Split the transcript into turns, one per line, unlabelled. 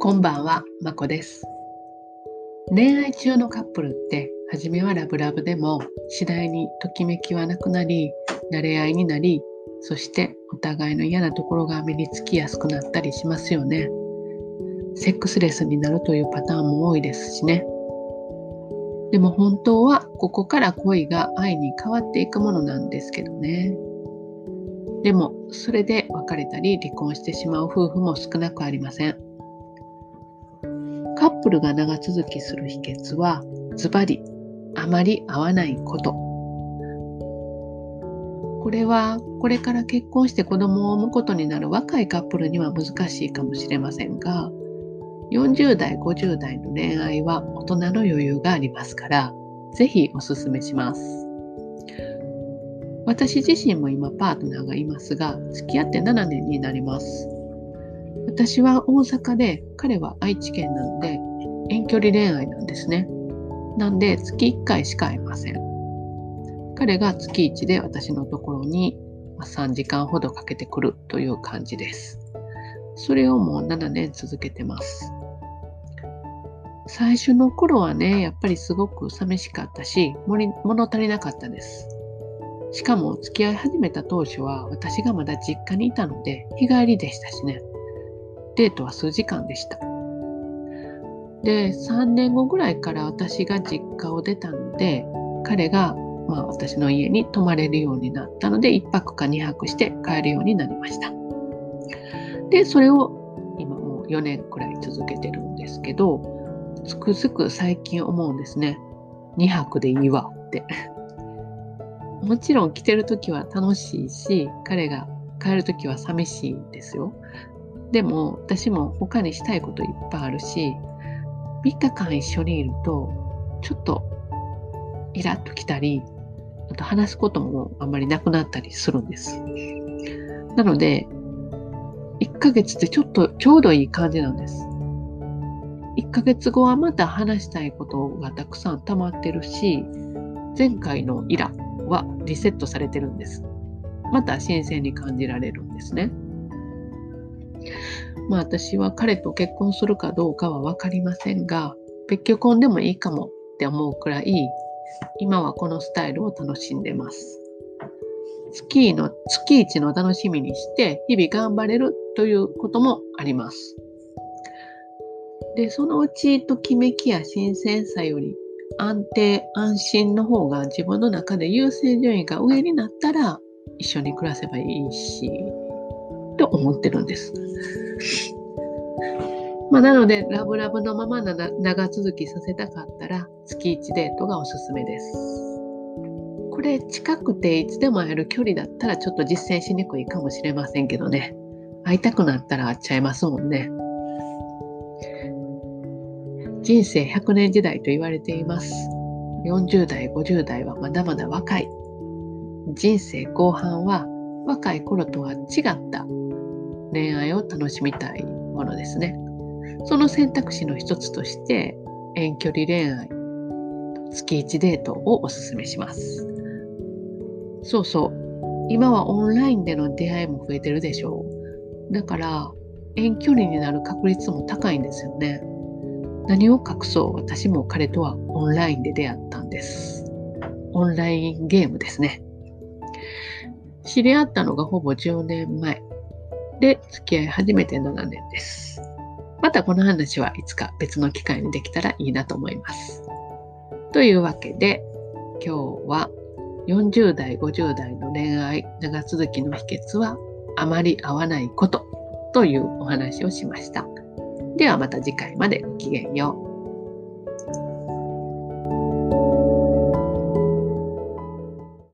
こんばんは、まこです。恋愛中のカップルって、初めはラブラブでも、次第にときめきはなくなり、慣れ合いになり、そしてお互いの嫌なところが目につきやすくなったりしますよね。セックスレスになるというパターンも多いですしね。でも本当はここから恋が愛に変わっていくものなんですけどね。でもそれで別れたり離婚してしまう夫婦も少なくありません。ップルが長続きする秘訣はズバリあまり合わないこと。これはこれから結婚して子供を産むことになる若いカップルには難しいかもしれませんが40代50代の恋愛は大人の余裕がありますからぜひおすすめします。私自身も今パートナーがいますが付き合って7年になります。私は大阪で彼は愛知県なので遠距離恋愛なんですね。なんで月1回しか会えません。彼が月1で私のところに3時間ほどかけてくるという感じです。それをもう7年続けてます。最初の頃はね、やっぱりすごく寂しかったし、物足りなかったです。しかも付き合い始めた当初は私がまだ実家にいたので日帰りでしたしね。デートは数時間でした。で、3年後ぐらいから私が実家を出たので、彼がまあ私の家に泊まれるようになったので、1泊か2泊して帰るようになりました。で、それを今もう4年くらい続けてるんですけど、つくづく最近思うんですね。2泊でいいわって。もちろん来てる時は楽しいし、彼が帰る時は寂しいですよ。でも私も他にしたいこといっぱいあるし、3日間一緒にいると、ちょっとイラッときたり、あと話すこともあんまりなくなったりするんです。なので、1ヶ月ってちょっとちょうどいい感じなんです。1ヶ月後はまた話したいことがたくさん溜まってるし、前回のイラはリセットされてるんです。また新鮮に感じられるんですね。まあ私は彼と結婚するかどうかは分かりませんが、別居婚でもいいかもって思うくらい、今はこのスタイルを楽しんでます。月の月一の楽しみにして日々頑張れるということもあります。で、そのうちときめきや新鮮さより安定、安心の方が自分の中で優先順位が上になったら一緒に暮らせばいいし、と思ってるんです。まあ、なので、ラブラブのままな長続きさせたかったら、月1デートがおすすめです。これ、近くていつでも会える距離だったら、ちょっと実践しにくいかもしれませんけどね。会いたくなったら会っちゃいますもんね。人生100年時代と言われています。40代、50代はまだまだ若い。人生後半は若い頃とは違った恋愛を楽しみたいものですね。その選択肢の一つとして遠距離恋愛、月1デートをおすめします。そうそう。今はオンラインでの出会いも増えてるでしょう。だから遠距離になる確率も高いんですよね。何を隠そう私も彼とはオンラインで出会ったんです。オンラインゲームですね。知り合ったのがほぼ10年前で付き合い始めて7年です。またこの話はいつか別の機会にできたらいいなと思います。というわけで今日は40代50代の恋愛長続きの秘訣はあまり合わないことというお話をしました。ではまた次回までごきげんよう。